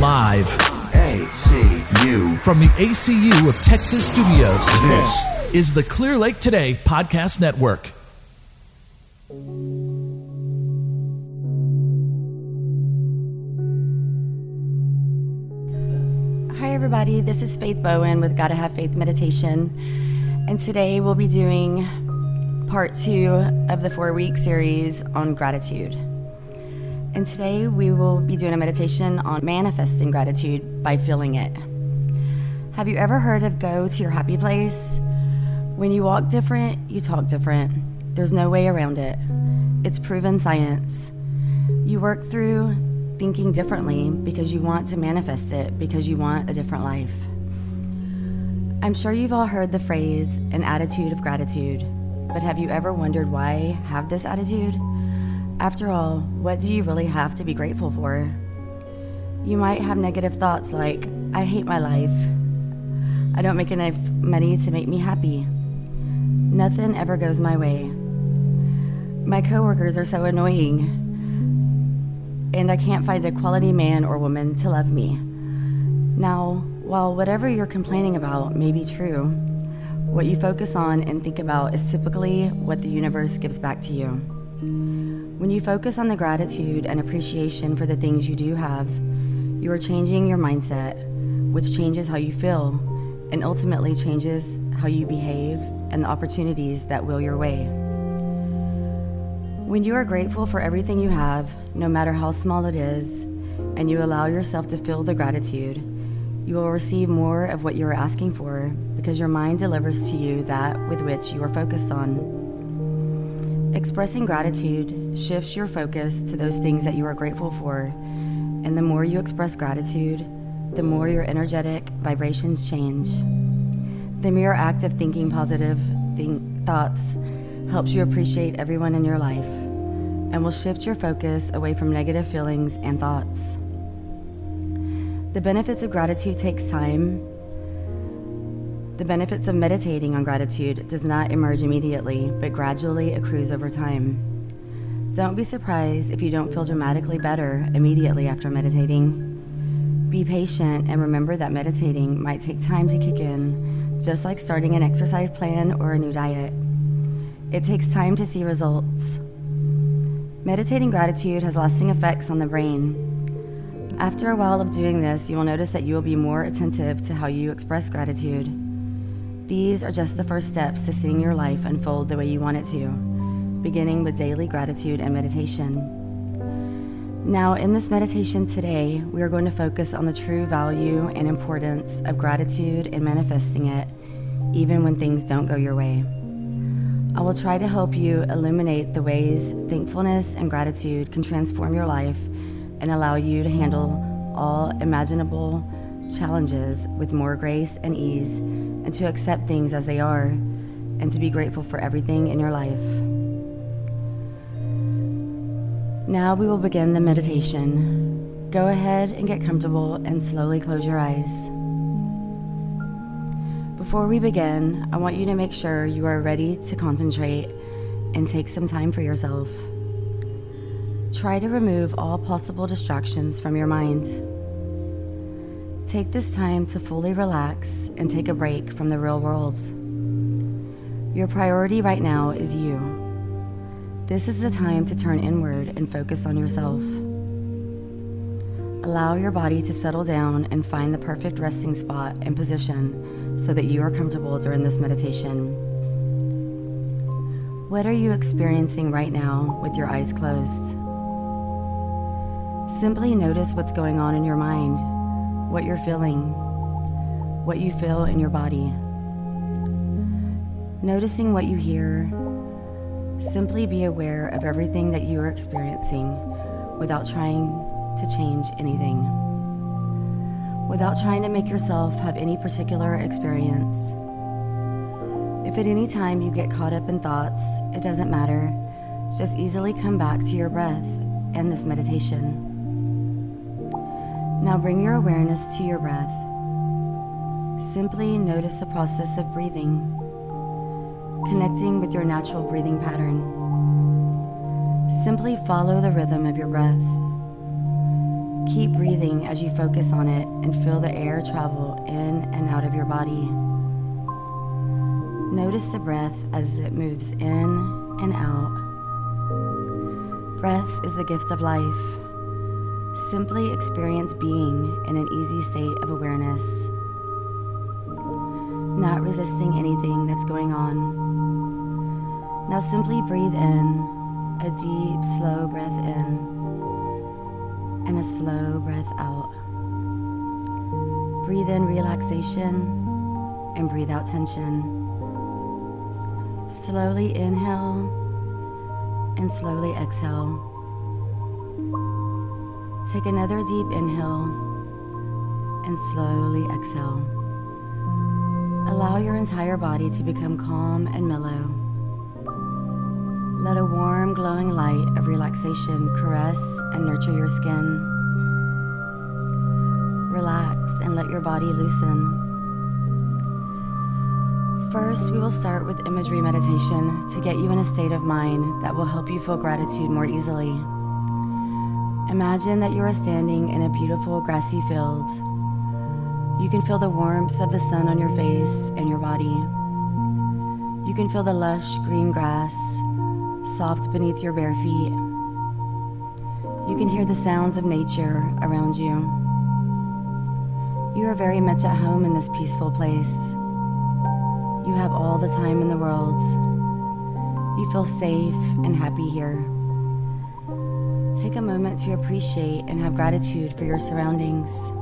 Live ACU. from the ACU of Texas Studios. This is the Clear Lake Today Podcast Network. Hi, everybody. This is Faith Bowen with Gotta Have Faith Meditation. And today we'll be doing part two of the four week series on gratitude. And today we will be doing a meditation on manifesting gratitude by feeling it. Have you ever heard of go to your happy place? When you walk different, you talk different. There's no way around it. It's proven science. You work through thinking differently because you want to manifest it, because you want a different life. I'm sure you've all heard the phrase, an attitude of gratitude, but have you ever wondered why have this attitude? After all, what do you really have to be grateful for? You might have negative thoughts like, I hate my life. I don't make enough money to make me happy. Nothing ever goes my way. My coworkers are so annoying and I can't find a quality man or woman to love me. Now, while whatever you're complaining about may be true, what you focus on and think about is typically what the universe gives back to you. When you focus on the gratitude and appreciation for the things you do have, you are changing your mindset, which changes how you feel and ultimately changes how you behave and the opportunities that will your way. When you are grateful for everything you have, no matter how small it is, and you allow yourself to feel the gratitude, you will receive more of what you are asking for because your mind delivers to you that with which you are focused on. Expressing gratitude shifts your focus to those things that you are grateful for, and the more you express gratitude, the more your energetic vibrations change. The mere act of thinking positive think- thoughts helps you appreciate everyone in your life and will shift your focus away from negative feelings and thoughts. The benefits of gratitude takes time. The benefits of meditating on gratitude does not emerge immediately, but gradually accrues over time. Don't be surprised if you don't feel dramatically better immediately after meditating. Be patient and remember that meditating might take time to kick in, just like starting an exercise plan or a new diet. It takes time to see results. Meditating gratitude has lasting effects on the brain. After a while of doing this, you will notice that you will be more attentive to how you express gratitude. These are just the first steps to seeing your life unfold the way you want it to, beginning with daily gratitude and meditation. Now, in this meditation today, we are going to focus on the true value and importance of gratitude and manifesting it, even when things don't go your way. I will try to help you illuminate the ways thankfulness and gratitude can transform your life and allow you to handle all imaginable challenges with more grace and ease, and to accept things as they are, and to be grateful for everything in your life. Now we will begin the meditation. Go ahead and get comfortable and slowly close your eyes. Before we begin, I want you to make sure you are ready to concentrate and take some time for yourself. Try to remove all possible distractions from your mind. Take this time to fully relax and take a break from the real world. Your priority right now is you. This is the time to turn inward and focus on yourself. Allow your body to settle down and find the perfect resting spot and position so that you are comfortable during this meditation. What are you experiencing right now with your eyes closed? Simply notice what's going on in your mind, what you're feeling, what you feel in your body. Noticing what you hear, simply be aware of everything that you are experiencing without trying to change anything. Without trying to make yourself have any particular experience. If at any time you get caught up in thoughts, it doesn't matter. Just easily come back to your breath and this meditation. Now bring your awareness to your breath. Simply notice the process of breathing, connecting with your natural breathing pattern. Simply follow the rhythm of your breath. Keep breathing as you focus on it and feel the air travel in and out of your body. Notice the breath as it moves in and out. Breath is the gift of life. Simply experience being in an easy state of awareness, not resisting anything that's going on. Now simply breathe in a deep, slow breath in and a slow breath out. Breathe in relaxation and breathe out tension. Slowly inhale and slowly exhale. Take another deep inhale and slowly exhale. Allow your entire body to become calm and mellow. Let a warm, glowing light of relaxation caress and nurture your skin. Relax and let your body loosen. First, we will start with imagery meditation to get you in a state of mind that will help you feel gratitude more easily. Imagine that you are standing in a beautiful grassy field. You can feel the warmth of the sun on your face and your body. You can feel the lush green grass soft beneath your bare feet. You can hear the sounds of nature around you. You are very much at home in this peaceful place. You have all the time in the world. You feel safe and happy here. Take a moment to appreciate and have gratitude for your surroundings.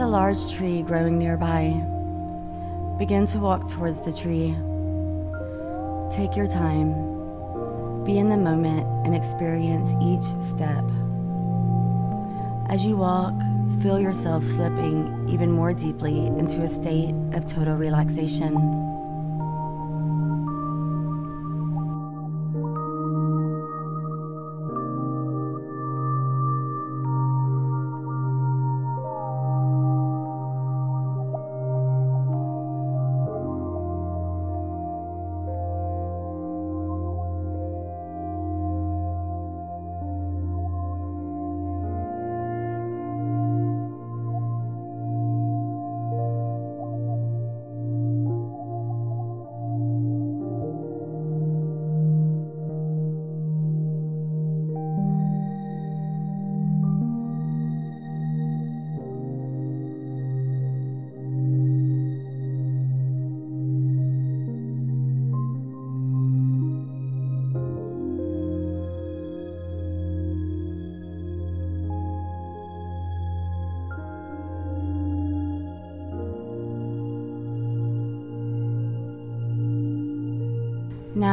A large tree growing nearby. Begin to walk towards the tree. Take your time. Be in the moment and experience each step. As you walk, feel yourself slipping even more deeply into a state of total relaxation.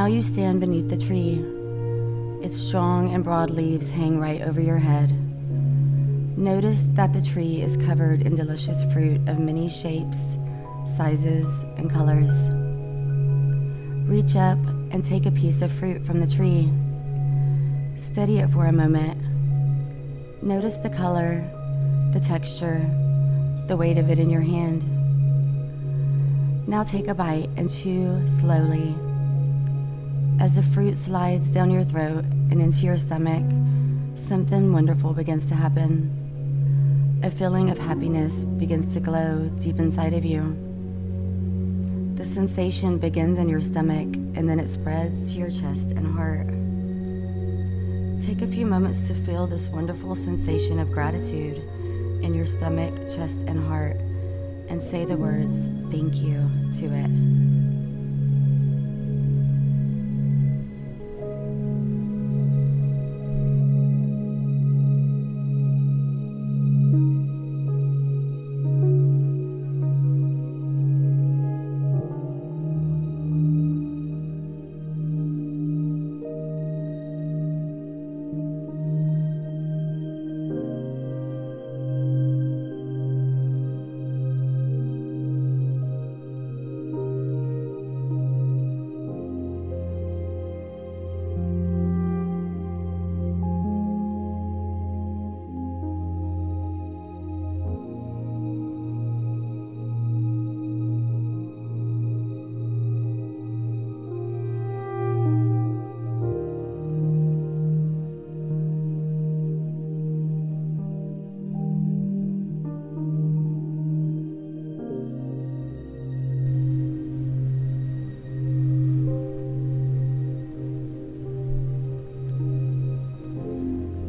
Now you stand beneath the tree. Its strong and broad leaves hang right over your head. Notice that the tree is covered in delicious fruit of many shapes, sizes, and colors. Reach up and take a piece of fruit from the tree. Steady it for a moment. Notice the color, the texture, the weight of it in your hand. Now take a bite and chew slowly. As the fruit slides down your throat and into your stomach, something wonderful begins to happen. A feeling of happiness begins to glow deep inside of you. The sensation begins in your stomach and then it spreads to your chest and heart. Take a few moments to feel this wonderful sensation of gratitude in your stomach, chest, and heart and say the words thank you to it.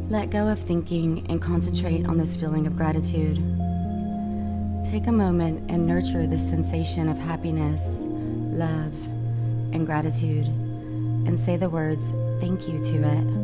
Let go of thinking and concentrate on this feeling of gratitude. Take a moment and nurture this sensation of happiness, love, and gratitude, and say the words thank you to it.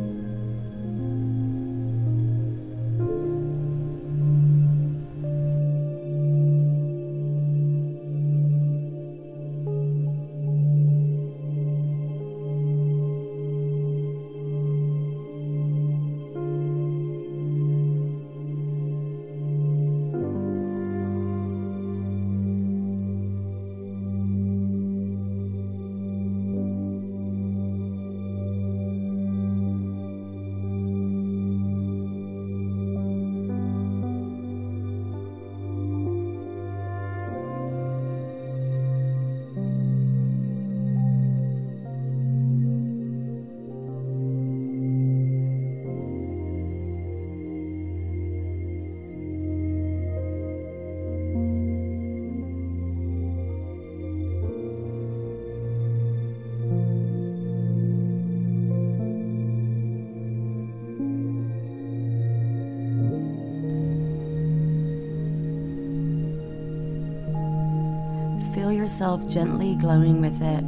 Gently glowing with it.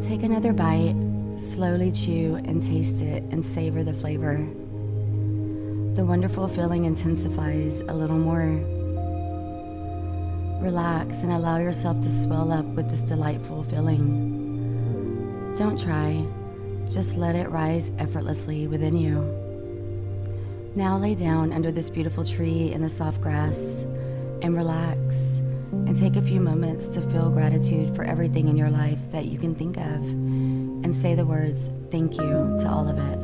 Take another bite, slowly chew and taste it and savor the flavor. The wonderful feeling intensifies a little more. Relax and allow yourself to swell up with this delightful feeling. Don't try, just let it rise effortlessly within you. Now lay down under this beautiful tree in the soft grass and relax and take a few moments to feel gratitude for everything in your life that you can think of and say the words thank you to all of it.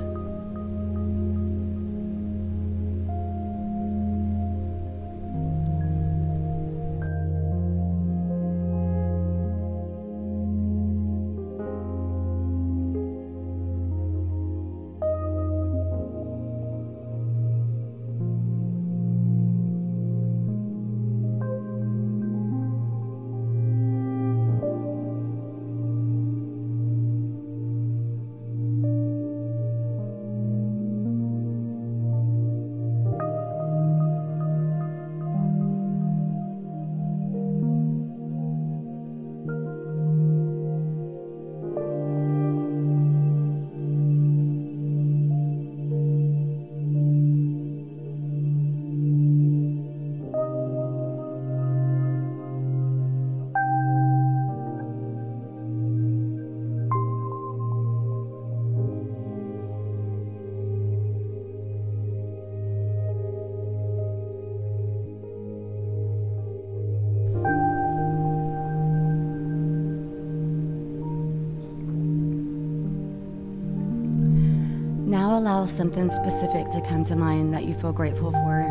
Allow something specific to come to mind that you feel grateful for.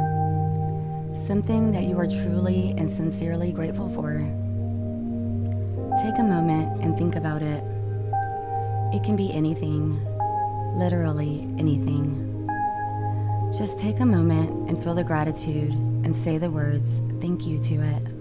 Something that you are truly and sincerely grateful for. Take a moment and think about it. It can be anything, literally anything. Just take a moment and feel the gratitude and say the words thank you to it.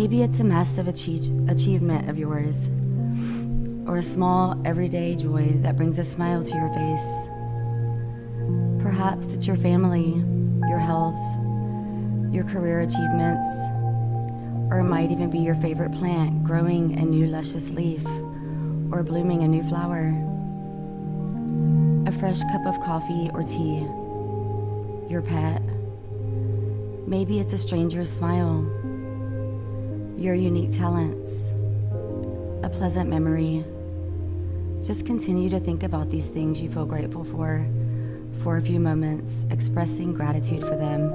Maybe it's a massive achie- achievement of yours, or a small everyday joy that brings a smile to your face. Perhaps it's your family, your health, your career achievements, or it might even be your favorite plant growing a new luscious leaf or blooming a new flower. A fresh cup of coffee or tea, your pet. Maybe it's a stranger's smile, your unique talents, a pleasant memory. Just continue to think about these things you feel grateful for for a few moments, expressing gratitude for them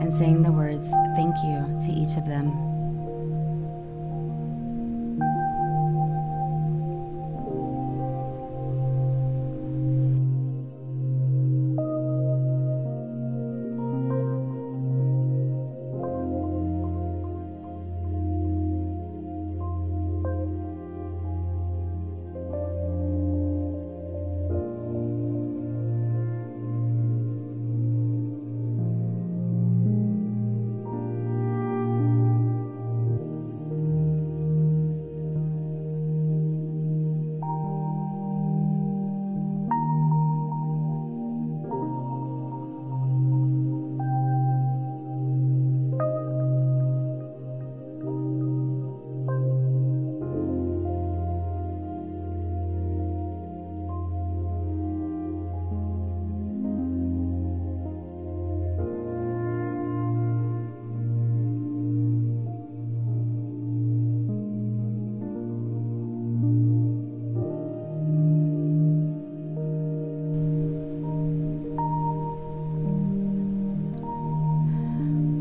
and saying the words thank you to each of them.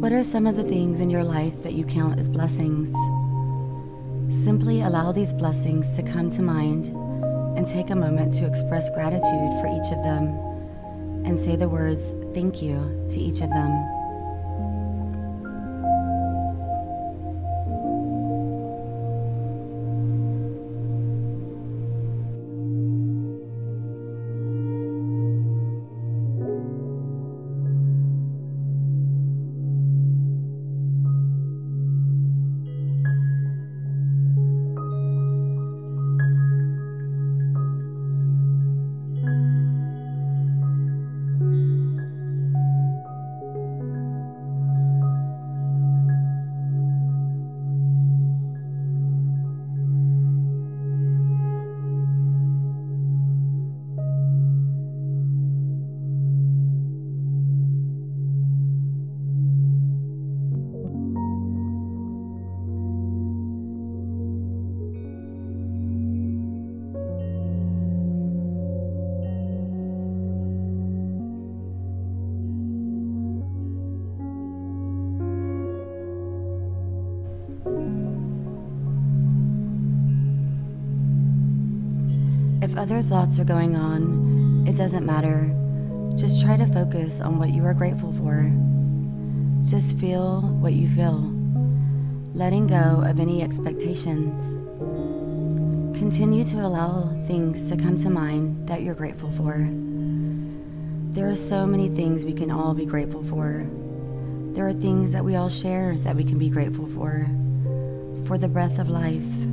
What are some of the things in your life that you count as blessings? Simply allow these blessings to come to mind and take a moment to express gratitude for each of them and say the words thank you to each of them. If other thoughts are going on, it doesn't matter. Just try to focus on what you are grateful for. Just feel what you feel, letting go of any expectations. Continue to allow things to come to mind that you're grateful for. There are so many things we can all be grateful for. There are things that we all share that we can be grateful for. For the breath of life.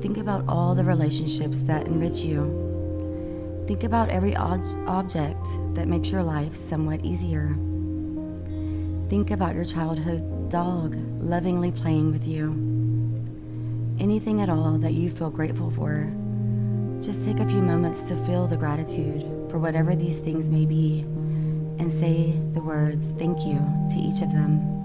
Think about all the relationships that enrich you. Think about every ob- object that makes your life somewhat easier. Think about your childhood dog lovingly playing with you. Anything at all that you feel grateful for. Just take a few moments to feel the gratitude for whatever these things may be and say the words thank you to each of them.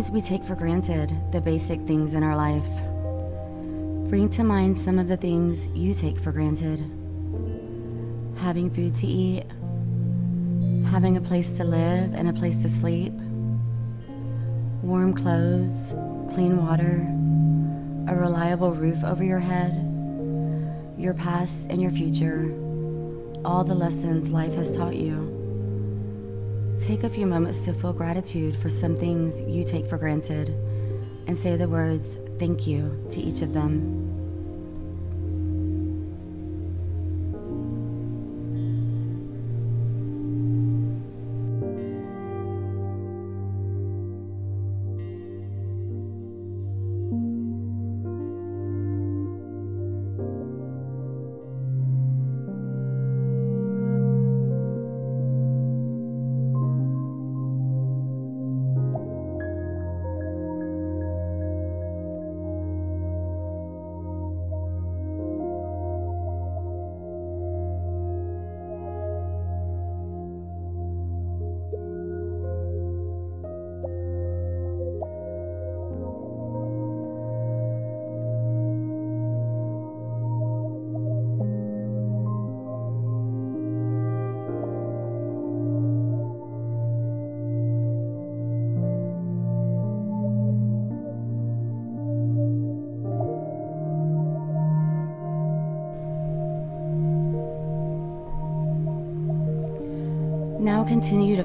Sometimes we take for granted the basic things in our life. Bring to mind some of the things you take for granted having food to eat, having a place to live and a place to sleep, warm clothes, clean water, a reliable roof over your head, your past and your future, all the lessons life has taught you. Take a few moments to feel gratitude for some things you take for granted and say the words thank you to each of them.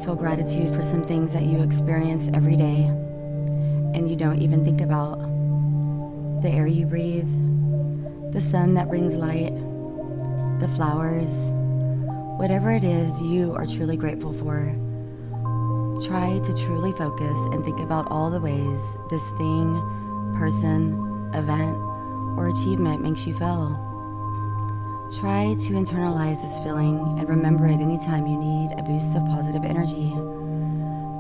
Feel gratitude for some things that you experience every day and you don't even think about. The air you breathe, the sun that brings light, the flowers, whatever it is you are truly grateful for. Try to truly focus and think about all the ways this thing, person, event, or achievement makes you feel. Try to internalize this feeling and remember it anytime you need a boost of positive energy.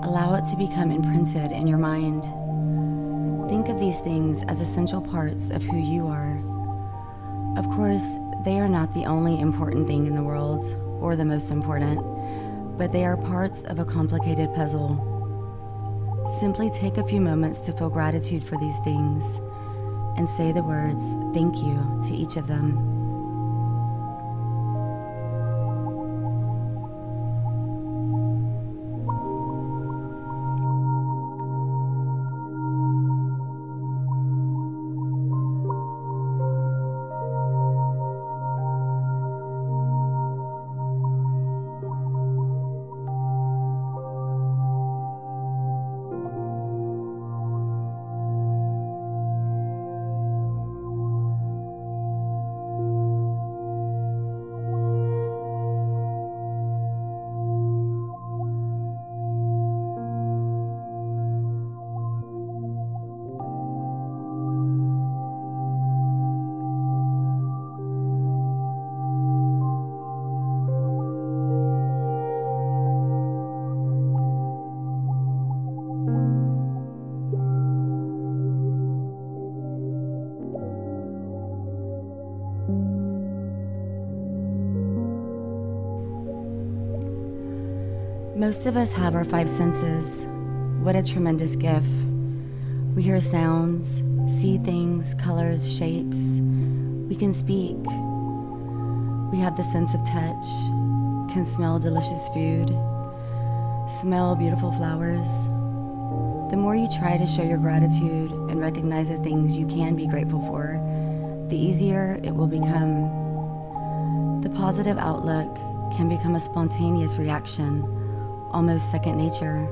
Allow it to become imprinted in your mind. Think of these things as essential parts of who you are. Of course, they are not the only important thing in the world, or the most important, but they are parts of a complicated puzzle. Simply take a few moments to feel gratitude for these things and say the words thank you to each of them. Most of us have our five senses. What a tremendous gift. We hear sounds, see things, colors, shapes. We can speak. We have the sense of touch, can smell delicious food, smell beautiful flowers. The more you try to show your gratitude and recognize the things you can be grateful for, the easier it will become. The positive outlook can become a spontaneous reaction almost second nature.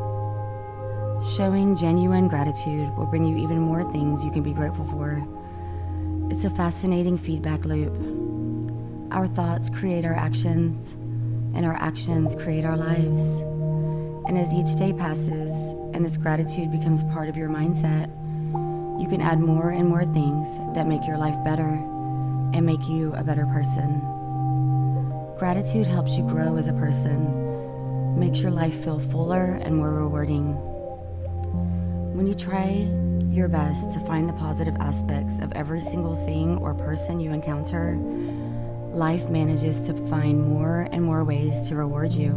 Showing genuine gratitude will bring you even more things you can be grateful for. It's a fascinating feedback loop. Our thoughts create our actions, and our actions create our lives. And as each day passes and this gratitude becomes part of your mindset, you can add more and more things that make your life better and make you a better person. Gratitude helps you grow as a person makes your life feel fuller and more rewarding. When you try your best to find the positive aspects of every single thing or person you encounter, life manages to find more and more ways to reward you.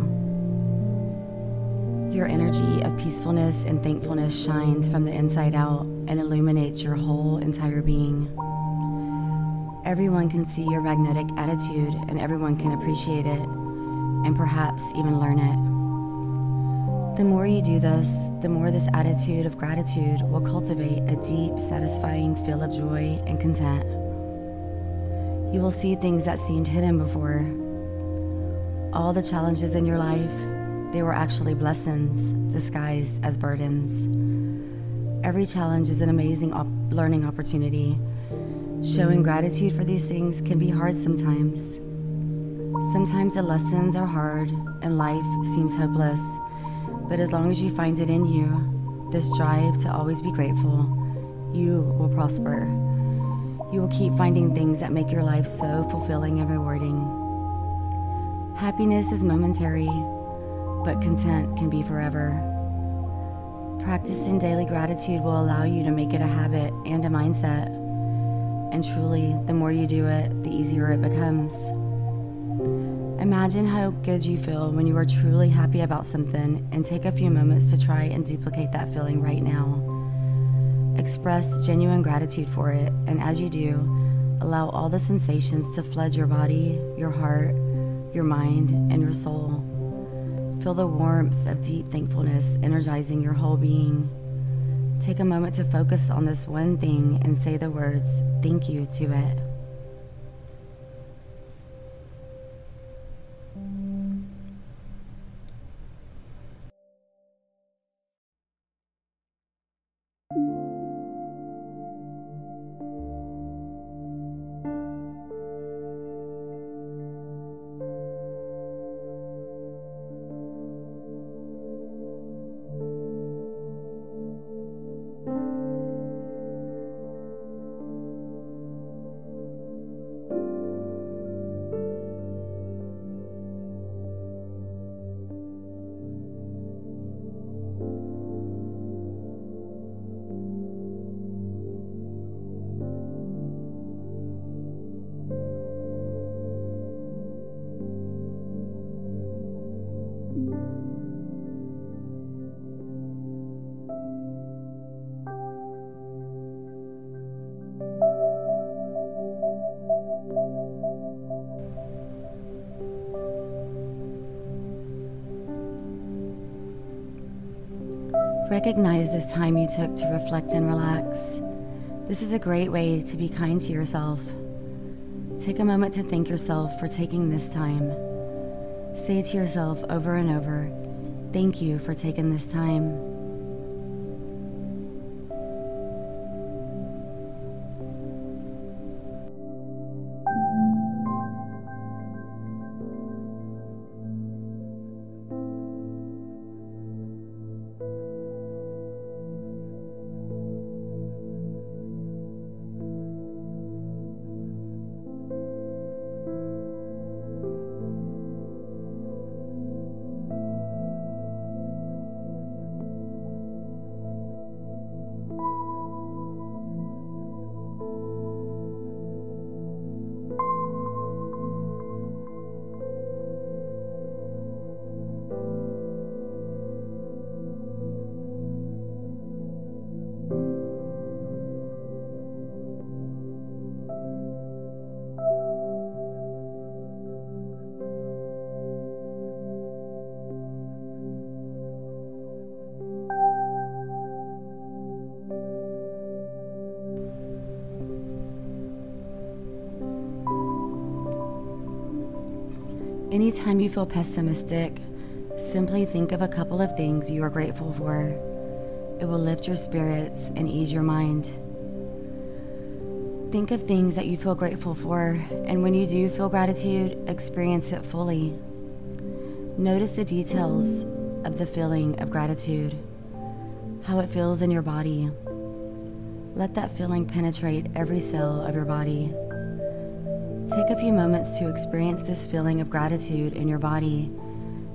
Your energy of peacefulness and thankfulness shines from the inside out and illuminates your whole entire being. Everyone can see your magnetic attitude and everyone can appreciate it and perhaps even learn it. The more you do this, the more this attitude of gratitude will cultivate a deep, satisfying feel of joy and content. You will see things that seemed hidden before. All the challenges in your life, they were actually blessings disguised as burdens. Every challenge is an amazing op- learning opportunity. Showing gratitude for these things can be hard sometimes. Sometimes the lessons are hard and life seems hopeless, but as long as you find it in you, this drive to always be grateful, you will prosper. You will keep finding things that make your life so fulfilling and rewarding. Happiness is momentary, but content can be forever. Practicing daily gratitude will allow you to make it a habit and a mindset. And truly, the more you do it, the easier it becomes. Imagine how good you feel when you are truly happy about something and take a few moments to try and duplicate that feeling right now. Express genuine gratitude for it, and as you do, allow all the sensations to flood your body, your heart, your mind, and your soul. Feel the warmth of deep thankfulness energizing your whole being. Take a moment to focus on this one thing and say the words thank you to it. Recognize this time you took to reflect and relax. This is a great way to be kind to yourself. Take a moment to thank yourself for taking this time. Say to yourself over and over, Thank you for taking this time. Anytime you feel pessimistic, simply think of a couple of things you are grateful for. It will lift your spirits and ease your mind. Think of things that you feel grateful for, and when you do feel gratitude, experience it fully. Notice the details of the feeling of gratitude, how it feels in your body. Let that feeling penetrate every cell of your body. Take a few moments to experience this feeling of gratitude in your body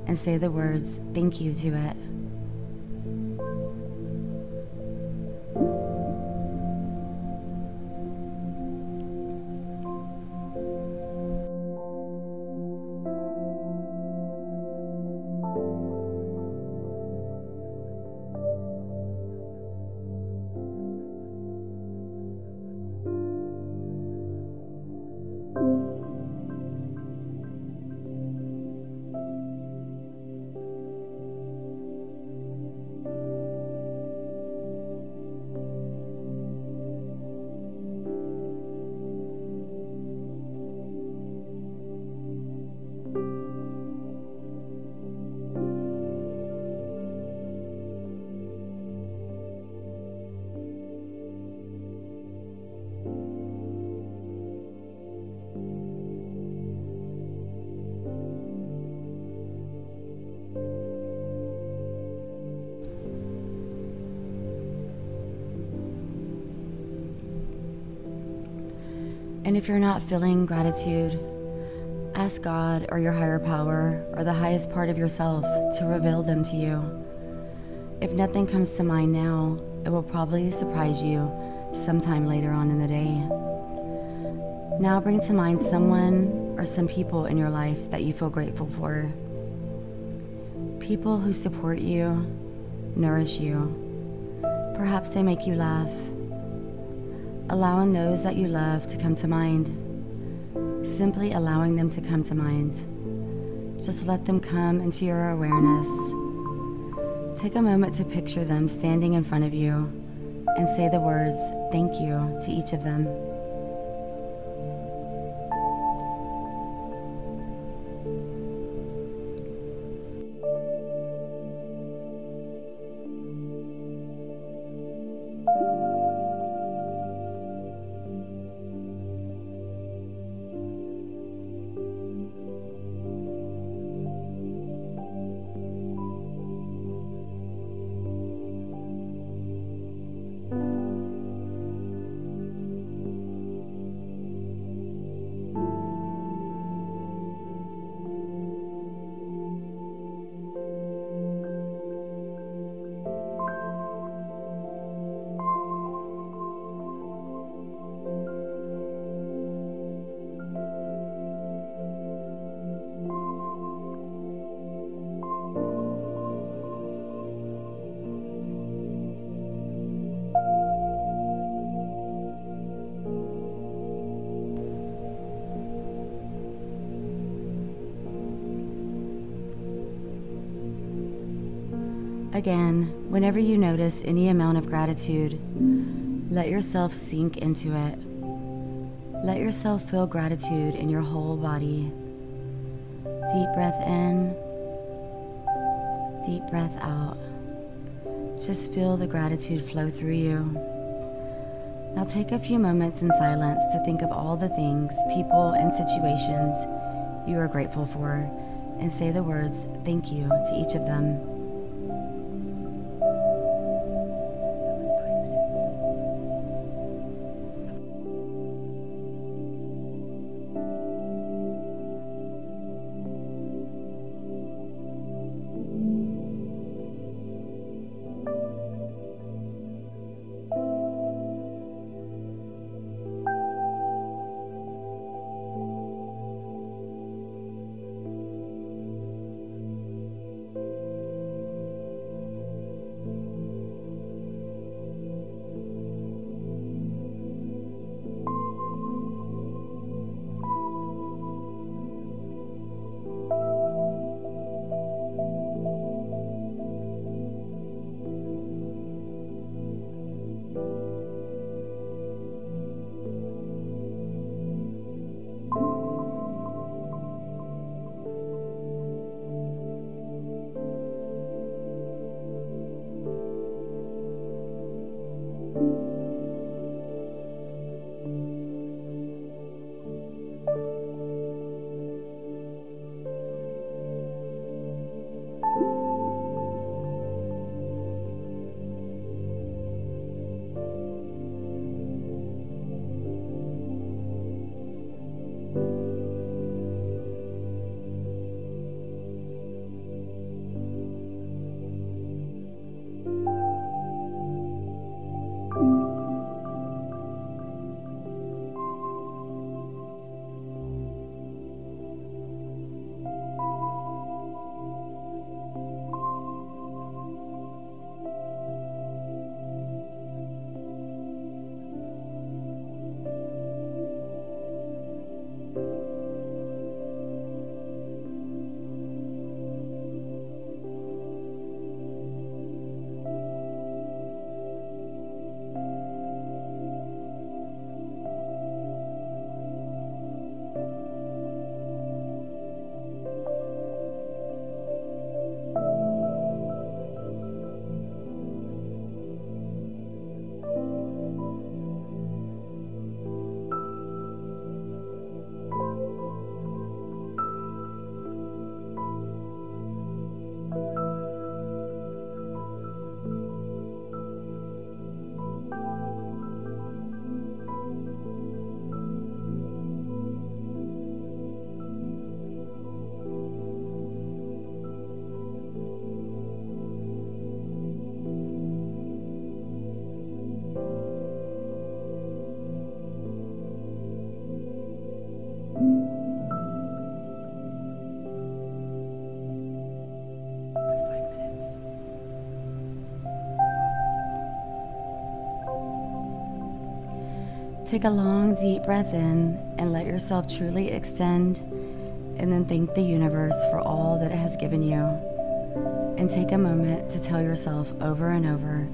and say the words thank you to it. And if you're not feeling gratitude, ask God or your higher power or the highest part of yourself to reveal them to you. If nothing comes to mind now, it will probably surprise you sometime later on in the day. Now bring to mind someone or some people in your life that you feel grateful for. People who support you, nourish you. Perhaps they make you laugh. Allowing those that you love to come to mind. Simply allowing them to come to mind. Just let them come into your awareness. Take a moment to picture them standing in front of you and say the words thank you to each of them. Again, whenever you notice any amount of gratitude, let yourself sink into it. Let yourself feel gratitude in your whole body. Deep breath in, deep breath out. Just feel the gratitude flow through you. Now take a few moments in silence to think of all the things, people, and situations you are grateful for and say the words thank you to each of them. Take a long, deep breath in and let yourself truly extend, and then thank the universe for all that it has given you. And take a moment to tell yourself over and over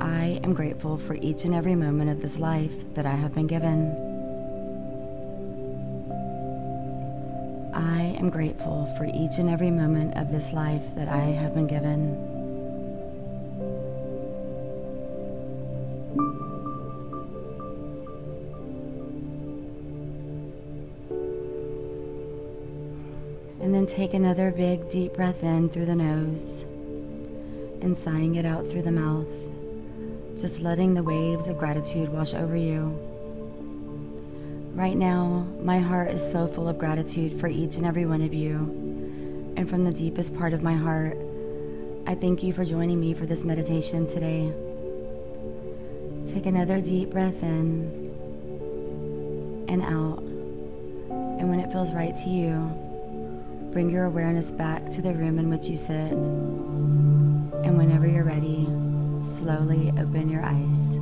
I am grateful for each and every moment of this life that I have been given. I am grateful for each and every moment of this life that I have been given. Take another big deep breath in through the nose and sighing it out through the mouth, just letting the waves of gratitude wash over you. Right now, my heart is so full of gratitude for each and every one of you. And from the deepest part of my heart, I thank you for joining me for this meditation today. Take another deep breath in and out. And when it feels right to you, Bring your awareness back to the room in which you sit. And whenever you're ready, slowly open your eyes.